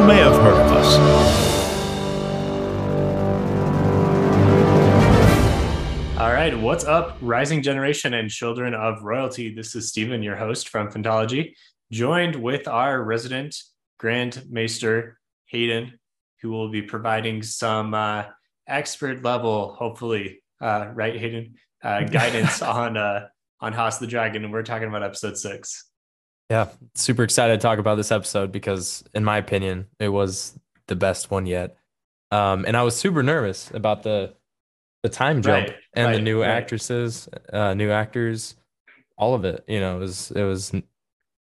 You may have heard of us. All right, what's up, rising generation and children of royalty? This is Stephen, your host from Phantology, joined with our resident Grand Maester Hayden, who will be providing some uh, expert level, hopefully, uh, right, Hayden, uh, guidance on uh, on House of the Dragon, and we're talking about episode six. Yeah, super excited to talk about this episode because, in my opinion, it was the best one yet. Um, and I was super nervous about the the time jump Right, and the new right. actresses, uh, new actors, all of it. You know, it was it was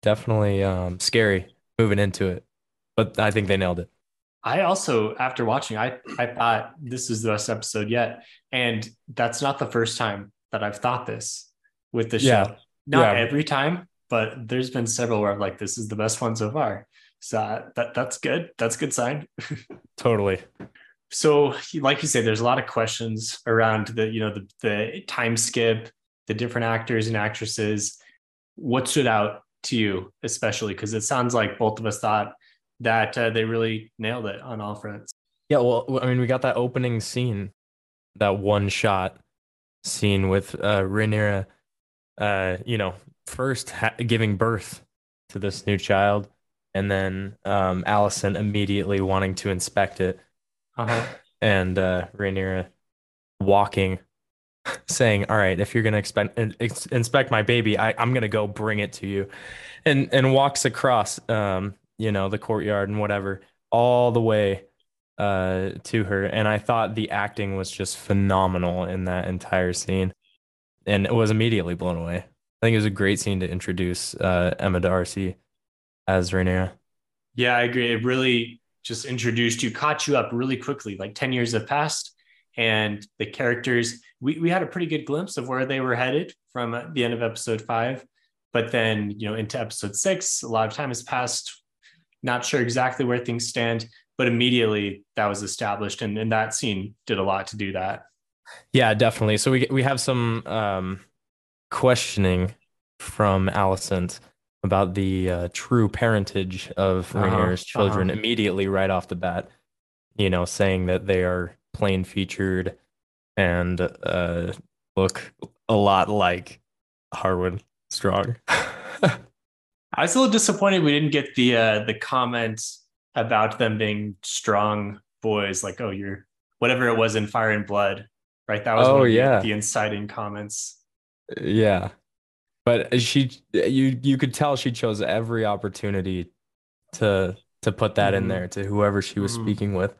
definitely um, scary moving into it, but I think they nailed it. I also, after watching, I I thought this is the best episode yet, and that's not the first time that I've thought this with the show. Yeah. Not Yeah. every time, but there's been several where I'm like, this is the best one so far. So uh, that that's good. That's a good sign. Totally. So, like you say, there's a lot of questions around the you know the the time skip, the different actors and actresses. What stood out to you, especially because it sounds like both of us thought that uh, they really nailed it on all fronts. Yeah, well, I mean, we got that opening scene, that one shot scene with uh, Rhaenyra, uh, you know, first ha- giving birth to this new child, and then um, Alicent immediately wanting to inspect it, Uh-huh. and uh, Rhaenyra walking, saying, "All right, if you're gonna expect, ex- inspect my baby, I, I'm gonna go bring it to you," and and walks across, um, you know, the courtyard and whatever, all the way uh to her and I thought the acting was just phenomenal in that entire scene and it was immediately blown away. I think it was a great scene to introduce uh Emma Darcy as Rhaenyra. Yeah, I agree. It really just introduced you, caught you up really quickly. Like 10 years have passed, and the characters, we, we had a pretty good glimpse of where they were headed from uh, the end of episode five. But then, you know, into episode six, a lot of time has passed. Not sure exactly where things stand, but immediately that was established. And, and that scene did a lot to do that. Yeah, definitely. So we we have some um questioning from Alicent about the uh, true parentage of Uh-huh, Rhaenyra's children uh-huh. immediately right off the bat. You know, saying that they are plain featured and uh, look a lot like Harwin Strong. I was a little disappointed we didn't get the uh, the comment about them being strong boys, like oh you're whatever it was in Fire and Blood, right? That was Oh, one yeah. the inciting comments. Yeah. But she you you could tell she chose every opportunity to to put that in Mhm. there to whoever she was Mhm. speaking with.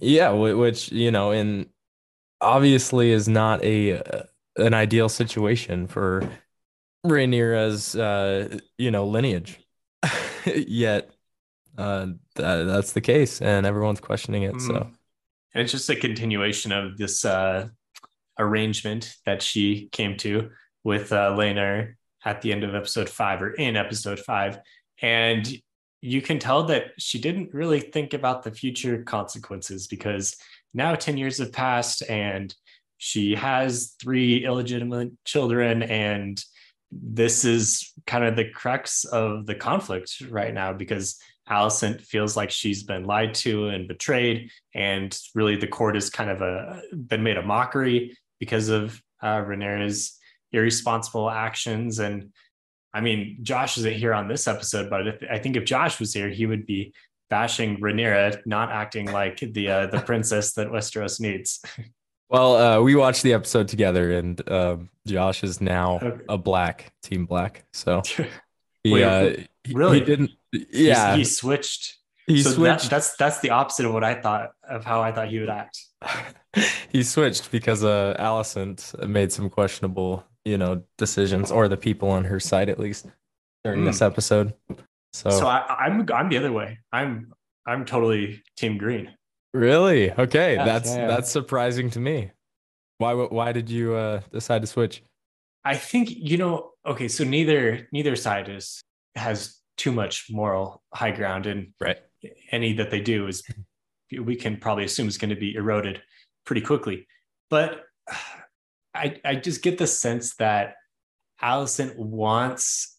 Yeah, which you know, in obviously is not a uh, an ideal situation for Rhaenyra's uh you know lineage. Yet uh tha- that's the case and everyone's questioning it. So Mhm. And it's just a continuation of this uh, arrangement that she came to with uh, Lena at the end of episode five or in episode five. And you can tell that she didn't really think about the future consequences because now 10 years have passed and she has three illegitimate children. And this is kind of the crux of the conflict right now because Alicent feels like she's been lied to and betrayed and really the court has kind of a, been made a mockery because of uh, Rhaenyra's irresponsible actions. And I mean, Josh isn't here on this episode, but if, I think if Josh was here, he would be bashing Rhaenyra, not acting like the uh, the princess that Westeros needs. Well, uh, we watched the episode together, and um, Josh is now Okay. a black team black. So he, Wait, uh, really? he didn't. Yeah, he switched. he so that- switched. that's that's the opposite of what I thought of how I thought he would act. he switched because uh, Alicent made some questionable you know, decisions or the people on her side at least during Mm. this episode. So, So I, I'm I'm the other way. I'm I'm totally Team Green. really, okay, Yeah, that's yeah, yeah. that's surprising to me. Why why did you uh, decide to switch? I think you know. Okay, so neither neither side is has too much moral high ground, and Right. any that they do is we can probably assume is going to be eroded pretty quickly. But I I just get the sense that Alicent wants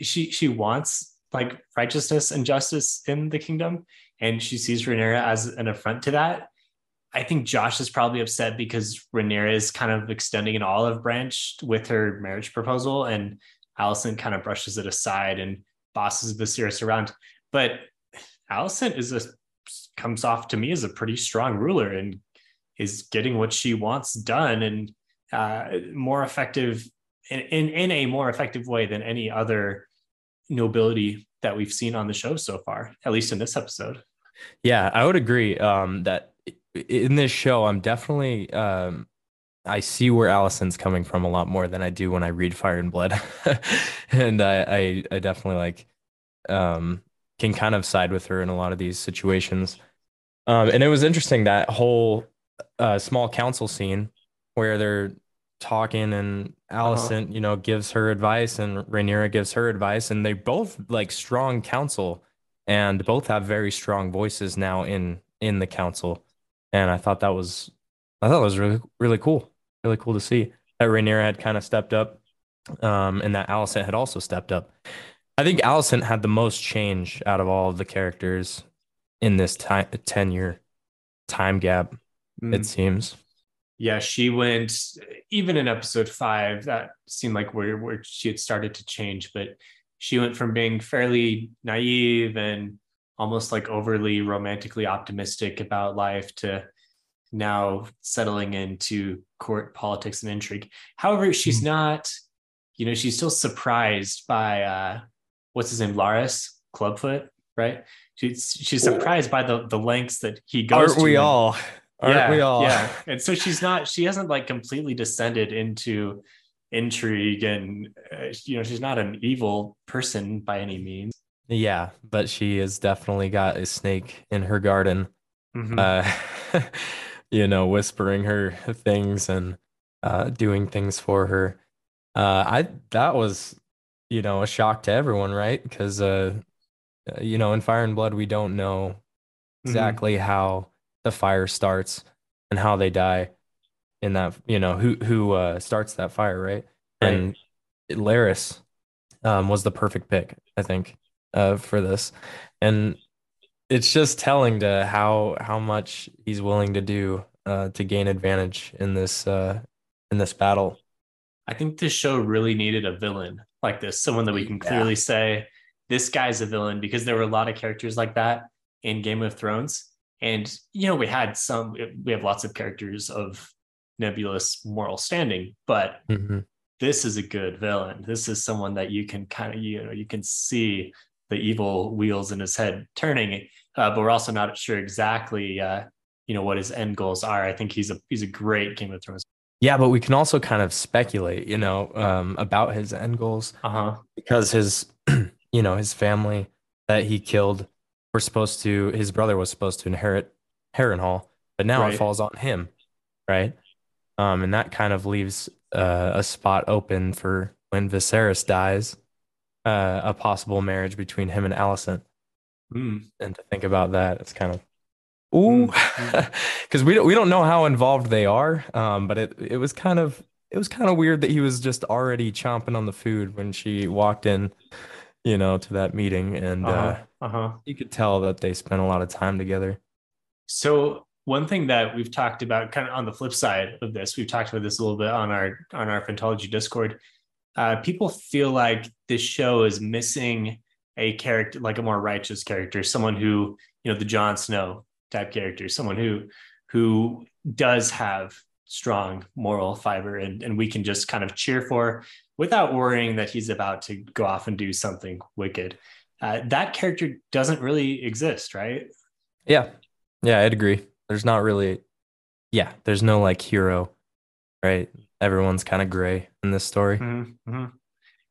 she she wants like righteousness and justice in the kingdom, and she sees Rhaenyra as an affront to that. I think Josh is probably upset because Rhaenyra is kind of extending an olive branch with her marriage proposal, and Alicent kind of brushes it aside and bosses Viserys around. But Alicent is a comes off to me as a pretty strong ruler and is getting what she wants done and uh, more effective in, in in a more effective way than any other nobility that we've seen on the show so far, at least in this episode. Yeah, I would agree um, that in this show, I'm definitely um, I see where Alicent's coming from a lot more than I do when I read Fire and Blood, and I, I I definitely like um, can kind of side with her in a lot of these situations. Um, and it was interesting that whole uh, small council scene where they're talking and Alicent, you know, gives her advice and Rhaenyra gives her advice, and they both like strong counsel and both have very strong voices now in in the council. And I thought that was I thought that was really really cool. Really cool to see that Rhaenyra had kind of stepped up um, and that Alicent had also stepped up. I think Alicent had the most change out of all of the characters in this time 10 year time gap, it seems. Yeah, she went even in episode five, that seemed like where, where she had started to change, but she went from being fairly naive and almost like overly romantically optimistic about life to now settling into court politics and intrigue. However, she's not, you know, she's still surprised by uh what's his name, Larys Clubfoot, right? She's she's surprised by the the lengths that he goes Aren't we and- all? Aren't yeah, we all? Yeah. And so she's not, she hasn't like completely descended into intrigue and, uh, you know, she's not an evil person by any means. Yeah, but she has definitely got a snake in her garden. Mhm. Uh, you know, whispering her things and uh, doing things for her. Uh, I that was, you know, a shock to everyone, right? Because uh, you know, in Fire and Blood, we don't know Mhm. exactly how the fire starts and how they die in that you know who who uh starts that fire right, Right. and Larys um was the perfect pick i think uh for this and it's just telling to how how much he's willing to do uh to gain advantage in this uh in this battle I think this show really needed a villain like this, someone that we can Yeah. clearly say, this guy's a villain, because there were a lot of characters like that in Game of Thrones. And, you know, we had some, we have lots of characters of nebulous moral standing, but Mhm. this is a good villain. This is someone that you can kind of, you know, you can see the evil wheels in his head turning, uh, but we're also not sure exactly, uh, you know, what his end goals are. I think he's a he's a great Game of Thrones. yeah but we can also kind of speculate you know um about his end goals Uh huh. because his you know his family that he killed were supposed to his brother was supposed to inherit Harrenhal, but now Right. it falls on him, right? Um, and that kind of leaves uh, a spot open for when Viserys dies, uh, a possible marriage between him and Alicent. Mm. And to think about that, it's kind of ooh, Mm. because we don't we don't know how involved they are. Um, but it it was kind of it was kind of weird that he was just already chomping on the food when she walked in, you know, to that meeting, and uh, Uh-huh. Uh-huh. you could tell that they spent a lot of time together. So one thing that we've talked about kind of on the flip side of this, we've talked about this a little bit on our on our Phantology Discord. Uh, people feel like this show is missing a character, like a more righteous character, someone who, you know, the Jon Snow type character, someone who who does have strong moral fiber and, and we can just kind of cheer for without worrying that he's about to go off and do something wicked. Uh, that character doesn't really exist, right? Yeah, yeah, I'd agree. There's not really, yeah, there's no like hero, right? everyone's kind of gray in this story. Mm-hmm, mm-hmm.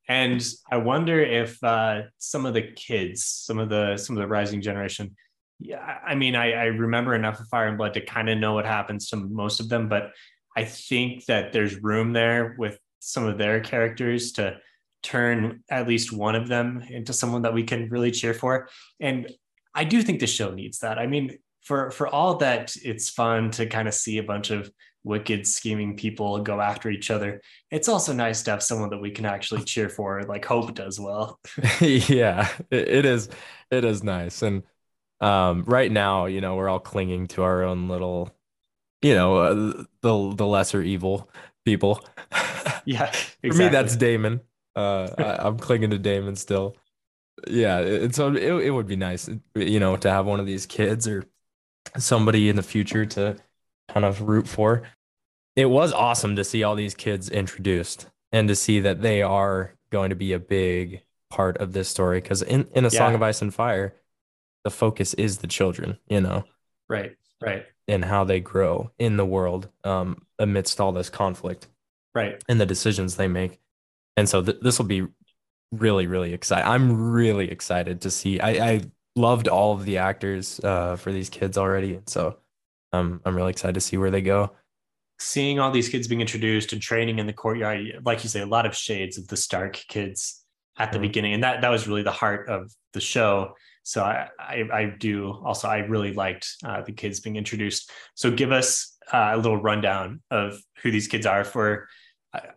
And I wonder if uh, some of the kids, some of the some of the rising generation, yeah, I mean, I, I remember enough of Fire and Blood to kind of know what happens to most of them, but I think that there's room there with some of their characters to turn at least one of them into someone that we can really cheer for. And I do think the show needs that. I mean, for for all that it's fun to kind of see a bunch of wicked scheming people go after each other it's also nice to have someone that we can actually cheer for like hope does well yeah it, it is it is nice and um right now you know we're all clinging to our own little you know uh, the the lesser evil people yeah exactly. for me that's Daemon uh I, i'm clinging to Daemon still yeah and so it, it would be nice you know to have one of these kids or somebody in the future to kind of root for. It was awesome to see all these kids introduced and to see that they are going to be a big part of this story because in, in a yeah. song of ice and fire the focus is the children you know right right and how they grow in the world um, amidst all this conflict right and the decisions they make and so th- this will be really really excited i'm really excited to see i i loved all of the actors uh, for these kids already, and so um, I'm really excited to see where they go. Seeing all these kids being introduced and training in the courtyard, like you say, a lot of shades of the Stark kids at the mm-hmm. beginning, and that that was really the heart of the show. So I I, I do also I really liked uh, the kids being introduced. So give us uh, a little rundown of who these kids are for.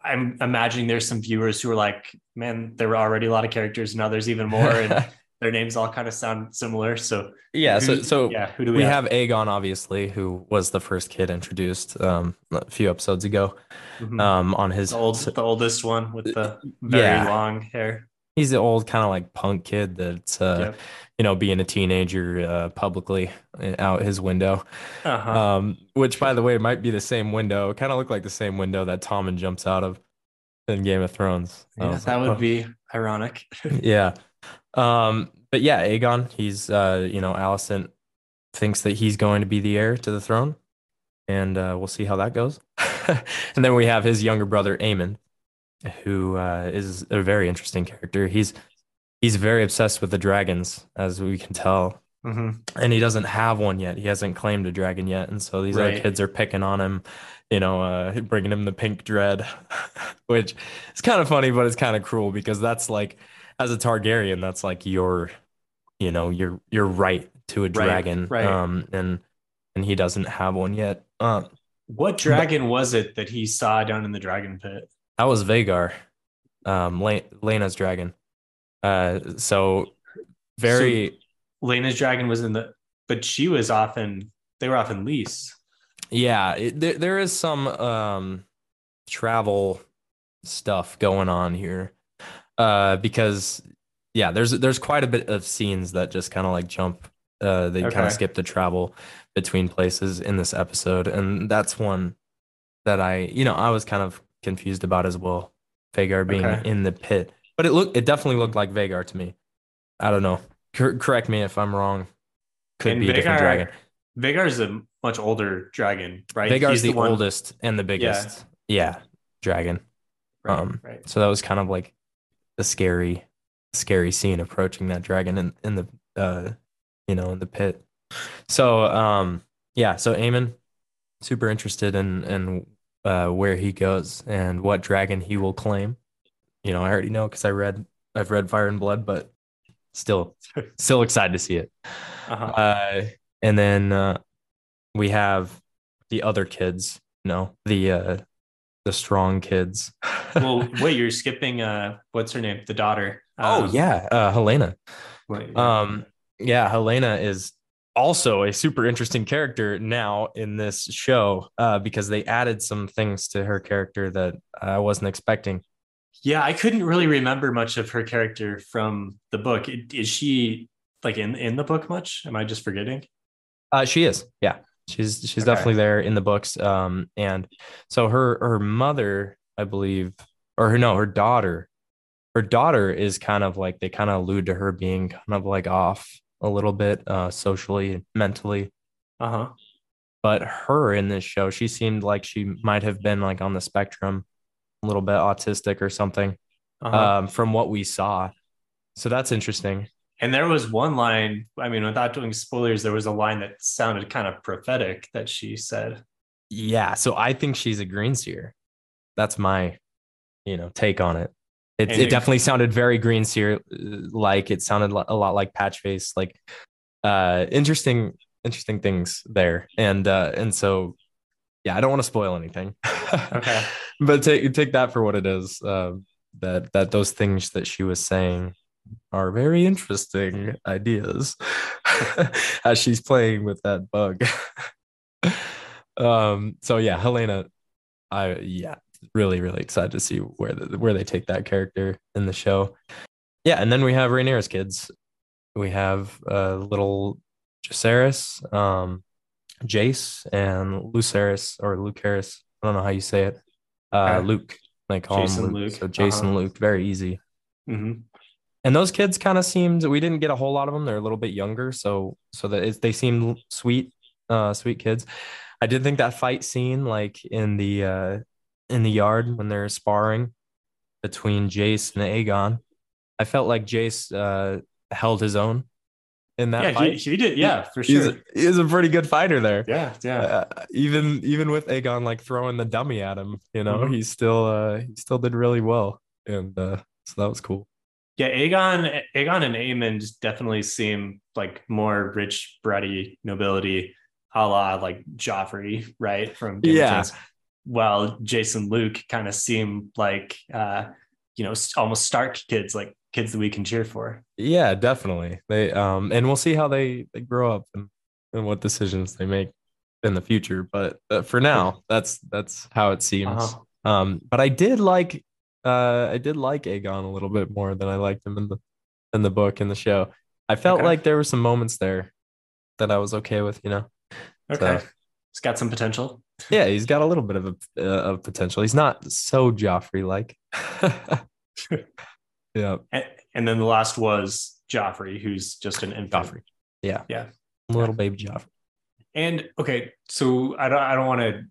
I'm imagining there's some viewers who are like, man, there were already a lot of characters, now there's even more. And their names all kind of sound similar. So yeah, so so yeah, who do we, we have? have? Aegon, obviously, who was the first kid introduced um, a few episodes ago. Mm-hmm. Um, on his the, old, the oldest one with the very yeah. long hair. He's the old kind of like punk kid that's uh, yep. you know being a teenager uh, publicly uh, out his window. Uh-huh. Um, which by the way might be the same window. Kind of look like the same window that Tommen jumps out of in Game of Thrones. Yeah, that would be ironic. yeah. Um, but yeah, Aegon, he's uh, you know, Alicent thinks that he's going to be the heir to the throne, and uh, we'll see how that goes. and then we have his younger brother Aemond, who uh, is a very interesting character. He's he's very obsessed with the dragons, as we can tell. Mm-hmm. And he doesn't have one yet. He hasn't claimed a dragon yet, and so these right. other kids are picking on him, you know, uh, bringing him the pink dread, which is kind of funny, but it's kind of cruel because that's like as a Targaryen, that's like your, you know, your your right to a dragon. Right. right. Um, and and he doesn't have one yet. Um, what dragon but, was it that he saw down in the dragon pit? That was Vhagar, um, Laena's dragon. Uh, so very. So Laena's dragon was in the, but she was often they were often lease. Yeah, it, there there is some um travel stuff going on here uh, because yeah, there's there's quite a bit of scenes that just kind of like jump. Uh, they okay. kind of skip the travel between places in this episode, and that's one that I, you know, I was kind of confused about as well. Vhagar being okay. in the pit, but it looked, it definitely looked like Vhagar to me. I don't know. C- correct me if I'm wrong. Could and be Vhagar, a different dragon. Vhagar is a much older dragon, right? Vhagar's the, the oldest and the biggest. Yeah, yeah dragon. Right, um, right. So that was kind of like a scary, scary scene approaching that dragon in, in the uh, you know, in the pit. So um, yeah, so Aemond, super interested in in uh, where he goes and what dragon he will claim. You know, I already know because I read I've read Fire and Blood, but still still excited to see it. Uh-huh. Uh, and then uh, we have the other kids, you know, the uh, the strong kids. well, wait, you're skipping uh what's her name? The daughter. Oh, um, oh yeah, uh Helaena. Wait, yeah. Um yeah, Helaena is also a super interesting character now in this show uh because they added some things to her character that I wasn't expecting. Yeah, I couldn't really remember much of her character from the book. Is she like in in the book much? Am I just forgetting? Uh she is. Yeah. She's she's okay. definitely there in the books. Um, and so her her mother, I believe, or her no, her daughter, her daughter is kind of like they kind of allude to her being kind of like off a little bit, uh, socially, mentally. Uh huh. but her in this show, she seemed like she might have been like on the spectrum, a little bit autistic or something, Uh-huh. um, from what we saw. So that's interesting. and there was one line, I mean, without doing spoilers, there was a line that sounded kind of prophetic that she said. Yeah, so I think she's a green seer. That's my, you know, take on it. It, it it- definitely sounded very green seer like. It sounded a lot like patch Patchface. Like, uh, interesting, interesting things there. And uh, and so, yeah, I don't want to spoil anything. Okay. but take take that for what it is. Um, that that those things that she was saying are very interesting ideas as she's playing with that bug. um. So yeah, Helaena, I yeah, really really excited to see where the, where they take that character in the show. Yeah, and then we have Rhaenyra's kids. We have uh, little Jacaerys, um, Jace, and Lucerys or Lucaris. I don't know how you say it. Uh, Okay. Luke. They call Jason him Luke. Luke, So Jason uh-huh. Luke, very easy. hmm And those kids kind of seemed we didn't get a whole lot of them. They're a little bit younger, so so that it's, they seemed sweet, uh, sweet kids. I did think that fight scene, like in the uh, in the yard when they're sparring between Jace and Aegon, I felt like Jace uh, held his own in that Yeah, fight. he, he did. Yeah, for He's sure. a, he's a pretty good fighter there. yeah, yeah. Uh, even even with Aegon like throwing the dummy at him, you know, Mhm. he still uh, he still did really well, and uh, so that was cool. Yeah, Aegon, Aegon and Aemond just definitely seem like more rich, bratty nobility, a la like Joffrey, right? From Game of Yeah. While Jason Luke kind of seem like uh, you know, almost Stark kids, like kids that we can cheer for. Yeah, definitely. They um and we'll see how they they grow up and, and what decisions they make in the future. But uh, for now, that's that's how it seems. Uh-huh. Um, but I did like uh I did like Aegon a little bit more than I liked him in the in the book in the show. I felt Okay. like there were some moments there that I was okay with, you know. Okay. So- It's got some potential. Yeah, he's got a little bit of a uh, of potential. He's not so Joffrey like. yeah, And, and then the last was Joffrey, who's just an infant. Joffrey. Yeah, Yeah. little baby Joffrey. And okay, so I don't I don't want to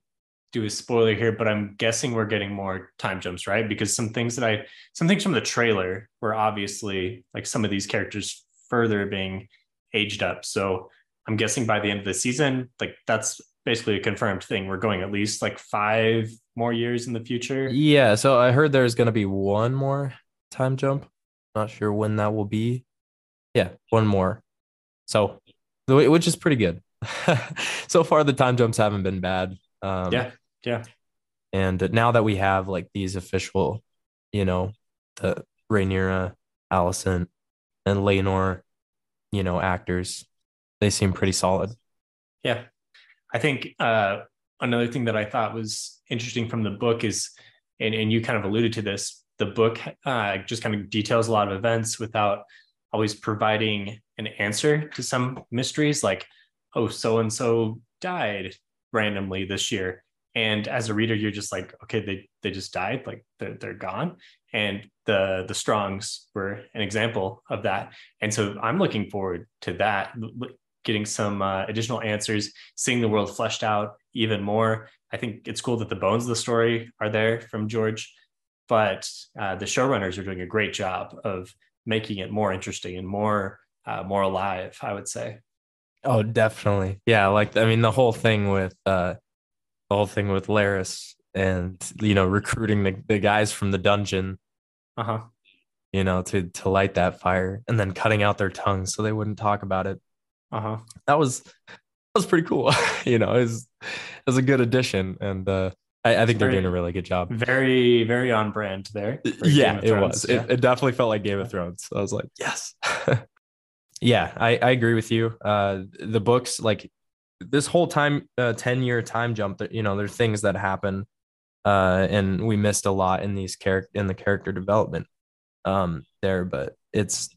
do a spoiler here, but I'm guessing we're getting more time jumps, right? Because some things that I some things from the trailer were obviously like some of these characters further being aged up. So I'm guessing by the end of the season, like that's basically a confirmed thing. We're going at least like five more years in the future. Yeah, so I heard there's gonna be one more time jump. Not sure when that will be. Yeah, one more. So, which is pretty good. so far, the time jumps haven't been bad. Um, Yeah, yeah. And now that we have like these official, you know, the Rhaenyra, Alicent, and Laenor, you know, actors, they seem pretty solid. Yeah. I think uh, another thing that I thought was interesting from the book is, and, and you kind of alluded to this, the book uh, just kind of details a lot of events without always providing an answer to some mysteries like, oh, so and so died randomly this year. And as a reader, you're just like, okay, they, they just died, like they're, they're gone. And the the Strongs were an example of that. And so I'm looking forward to that, getting some uh, additional answers, seeing the world fleshed out even more. I think it's cool that the bones of the story are there from George, but uh, the showrunners are doing a great job of making it more interesting and more uh, more alive. I would say. Oh, definitely. Yeah, like I mean the whole thing with uh the whole thing with Larys and you know recruiting the, the guys from the dungeon, Uh huh. you know, to to light that fire and then cutting out their tongues so they wouldn't talk about it. Uh huh. That was that was pretty cool. you know, it was it was a good addition and uh I, I think they're doing a really good job. Very very on brand there. Yeah, it was. Yeah. It, it definitely felt like Game of Thrones. I was like, yes. yeah, I, I agree with you. Uh, the books, like this whole time, uh, 10 year time jump, you know, there are things that happen. Uh, and we missed a lot in these character in the character development um, there, but it's,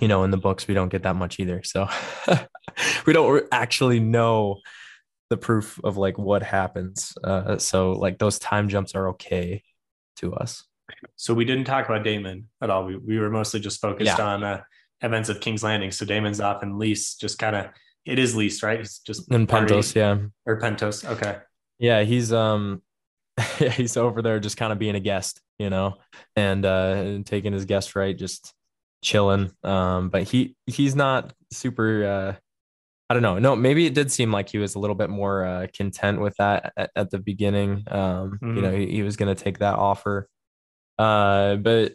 you know, in the books, we don't get that much either. So we don't actually know the proof of like what happens. Uh, so like those time jumps are okay to us. So we didn't talk about Daemon at all. We, we were mostly just focused Yeah. on uh, events of King's Landing. So Daemon's off and Lys just kind of it is Lys, right? He's just in Pentos, yeah. or Pentos. Okay. Yeah, he's um he's over there just kind of being a guest, you know, and uh and taking his guest right, just chilling. Um, but he he's not super uh I don't know. No, maybe it did seem like he was a little bit more uh content with that at, at the beginning. Um, you Mhm. know, he, he was gonna take that offer. Uh, but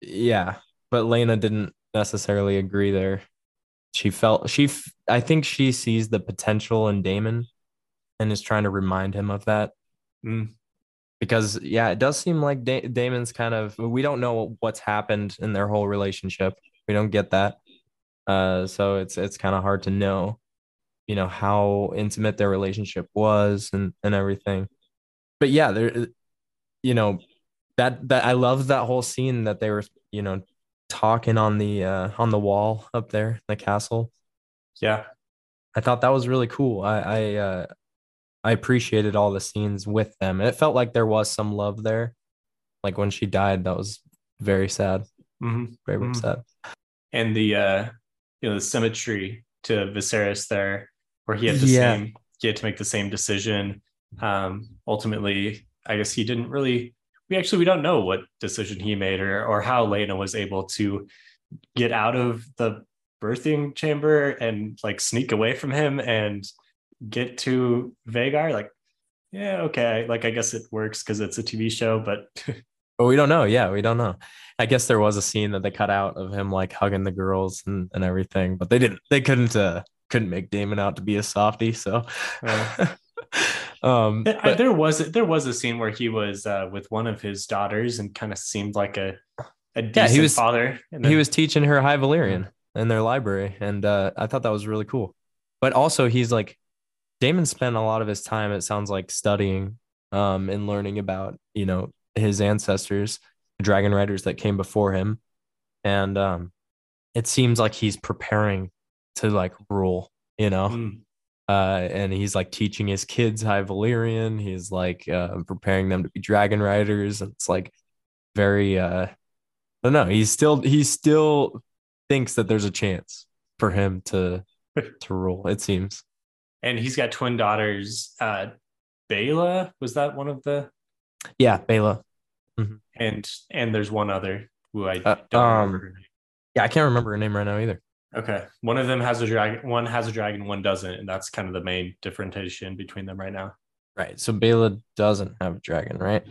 yeah, but Laena didn't necessarily agree there. She felt she f- I think she sees the potential in Daemon and is trying to remind him of that Mm. Because yeah, it does seem like da- Daemon's kind of we don't know what's happened in their whole relationship. We don't get that. Uh so it's it's kind of hard to know, you know, how intimate their relationship was and and everything. But yeah, there you know, that that I love that whole scene that they were, you know, talking on the uh on the wall up there, in the castle. Yeah. I thought that was really cool. I I uh, I appreciated all the scenes with them. And It felt like there was some love there. Like when she died, that was very sad. hmm Very, very Mhm. sad. And the uh you know the symmetry to Viserys there, where he had the Yeah. same he had to make the same decision. Um ultimately, I guess he didn't really we actually we don't know what decision he made or or how Laena was able to get out of the birthing chamber and like sneak away from him and get to Vhagar. Like, yeah, okay. Like I guess it works because it's a TV show, but But we don't know. Yeah, we don't know. I guess there was a scene that they cut out of him like hugging the girls and, and everything, but they didn't they couldn't uh couldn't make Daemon out to be a softie. So um but- there was there was a scene where he was uh, with one of his daughters and kind of seemed like a a decent he was- father. And he was teaching her High Valyrian in their library, and uh, I thought that was really cool. But also, he's like Daemon spent a lot of his time. It sounds like studying um, and learning about you know his ancestors, the dragon riders that came before him, and um, it seems like he's preparing to like rule. You know, Mm, uh, and he's like teaching his kids High Valyrian. He's like uh, preparing them to be dragon riders. And it's like very, uh, I don't know. He's still he still thinks that there's a chance for him to to rule. It seems. And he's got twin daughters. Uh, Baela was that one of the Yeah, Baela. and and there's one other who I Uh, don't um, remember. Yeah, I can't remember her name right now either. Okay, one of them has a dragon. One has a dragon. One doesn't, and that's kind of the main differentiation between them right now. Right. So Baela doesn't have a dragon, right?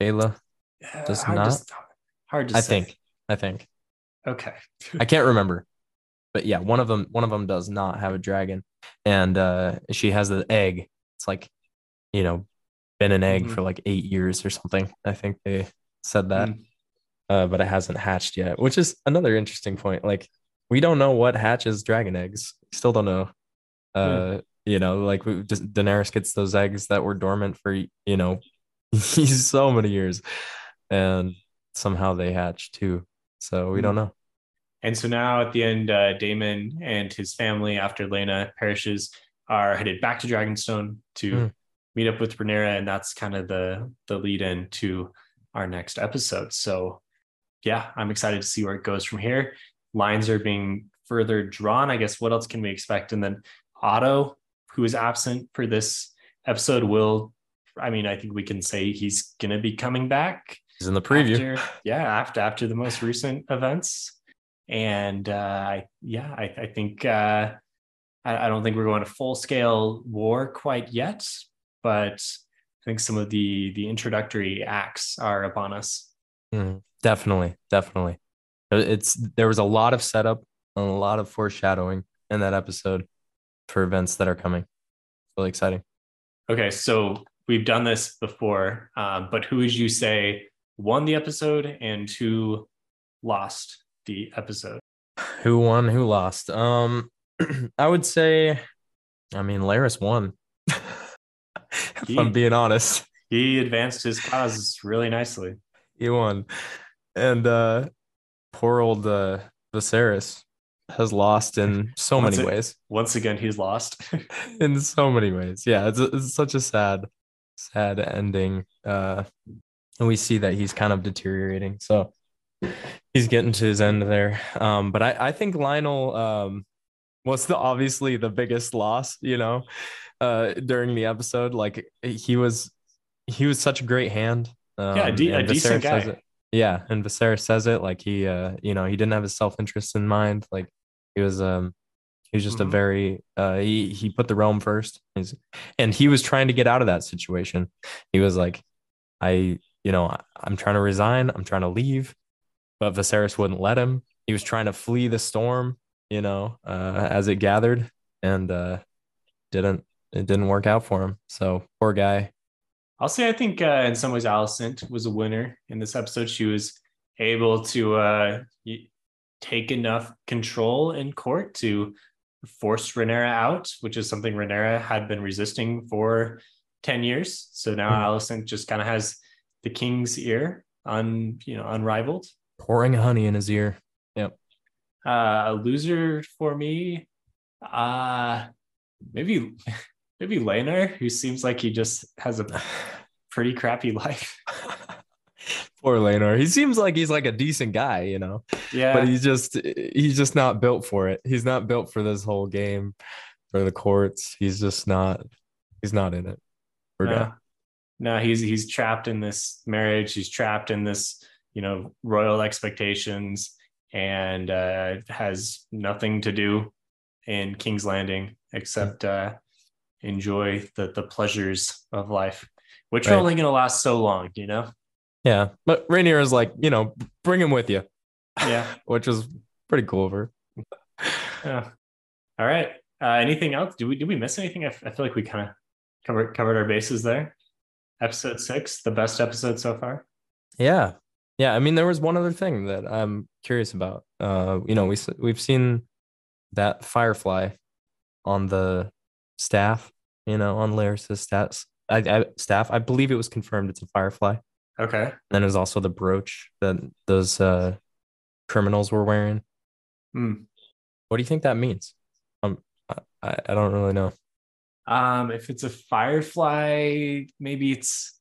Baela, Yeah, Does hard not? To, hard to I say. think. I think. Okay. I can't remember. But yeah, one of them one of them does not have a dragon. And uh she has the egg. It's like, you know, been an egg Mhm. for like 8 years or something. I think they said that. Mm. Uh but it hasn't hatched yet, which is another interesting point. Like we don't know what hatches dragon eggs. Still don't know. Uh you know, like we just Daenerys gets those eggs that were dormant for, you know, so many years and somehow they hatch too. So we don't know. And so now at the end, uh, Daemon and his family, after Laena perishes, are headed back to Dragonstone to Mm. meet up with Rhaenyra, and that's kind of the the lead in to our next episode. So, yeah, I'm excited to see where it goes from here. Lines are being further drawn. I guess what else can we expect? And then Otto, who is absent for this episode, will. I mean, I think we can say he's gonna be coming back He's in the preview. after, yeah after after the most recent events and uh yeah I, I think uh I, I don't think we're going to full scale war quite yet but I think some of the the introductory acts are upon us Mm, definitely, definitely. Uh, It's there was a lot of setup and a lot of foreshadowing in that episode for events that are coming. Really exciting. okay so we've done this before um, but who would you say won the episode and who lost the episode Who won? Who lost? Um, I would say, I mean, Larys won. if He- I'm being honest, he advanced his cause really nicely he won, and uh, poor old uh, Viserys has lost in so Once many it- ways. once again he's lost in so many ways. Yeah, it's, it's such a sad, sad ending. Uh, and we see that he's kind of deteriorating. So he's getting to his end there. Um, but I, I think Lyonel, um, was the obviously the biggest loss, you know, uh, during the episode. Like he was, he was such a great hand. Um, Yeah, a de- a decent says guy. it- Yeah, and Viserys says it like he, uh, you know, he didn't have his self interest in mind. Like he was, um, he was just Mhm. a very, uh, he he put the realm first, He's, and he was trying to get out of that situation. He was like, I, you know, I'm trying to resign. I'm trying to leave, but Viserys wouldn't let him. He was trying to flee the storm, you know, uh, as it gathered, and uh, didn't it didn't work out for him. So poor guy. I'll say I think uh, in some ways Alicent was a winner in this episode. She was able to uh, take enough control in court to force Rhaenyra out, which is something Rhaenyra had been resisting for 10 years. So now Mhm. Alicent just kind of has the king's ear un, you know, unrivaled. Pouring honey in his ear. Yep. Uh, a loser for me, uh, maybe maybe Laenor, who seems like he just has a pretty crappy life. Poor Laenor. He seems like he's like a decent guy, you know, Yeah, but he's just he's just not built for it. He's not built for this whole game, for the courts. He's just not. He's not in it. No. no, he's he's trapped in this marriage. He's trapped in this, you know, royal expectations, and uh, has nothing to do in King's Landing except uh, enjoy the the pleasures of life, which are only going to last so long, you know. Yeah, but Rhaenyra is like, you know, bring him with you, Yeah. which was pretty cool of her. Yeah. All right. Uh, anything else? Do we did we miss anything? I, f- I feel like we kind of covered covered our bases there. Episode six, the best episode so far. Yeah, yeah. I mean, there was one other thing that I'm curious about. Uh, you know, we we've seen that Firefly on the staff. You know, on Larys's stats. I, I, staff. I believe it was confirmed it's a Firefly. Okay. And then there's also the brooch that those uh, criminals were wearing. Hmm. What do you think that means? Um, I, I don't really know. Um, if it's a firefly, maybe it's.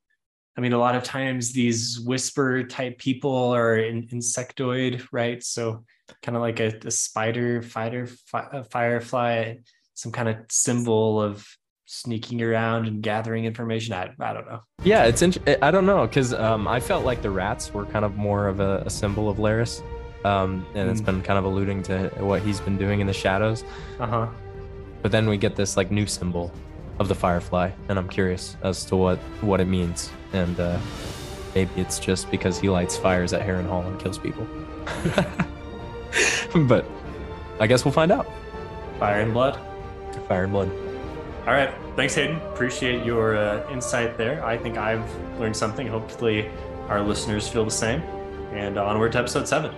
I mean, a lot of times these whisper type people are in, insectoid, right? So kind of like a, a spider, fighter, fi- a firefly, some kind of symbol of sneaking around and gathering information. I, I don't know. Yeah, it's int- I don't know because um, I felt like the rats were kind of more of a, a symbol of Larys, um, and it's been kind of alluding to what he's been doing in the shadows. Uh huh. But then we get this like new symbol of the firefly, and I'm curious as to what what it means. And uh, maybe it's just because he lights fires at Harrenhal and kills people. but I guess we'll find out. Fire and blood. Fire and blood. All right. Thanks, Hayden. Appreciate your uh, insight there. I think I've learned something. Hopefully, our listeners feel the same. And onward to episode seven.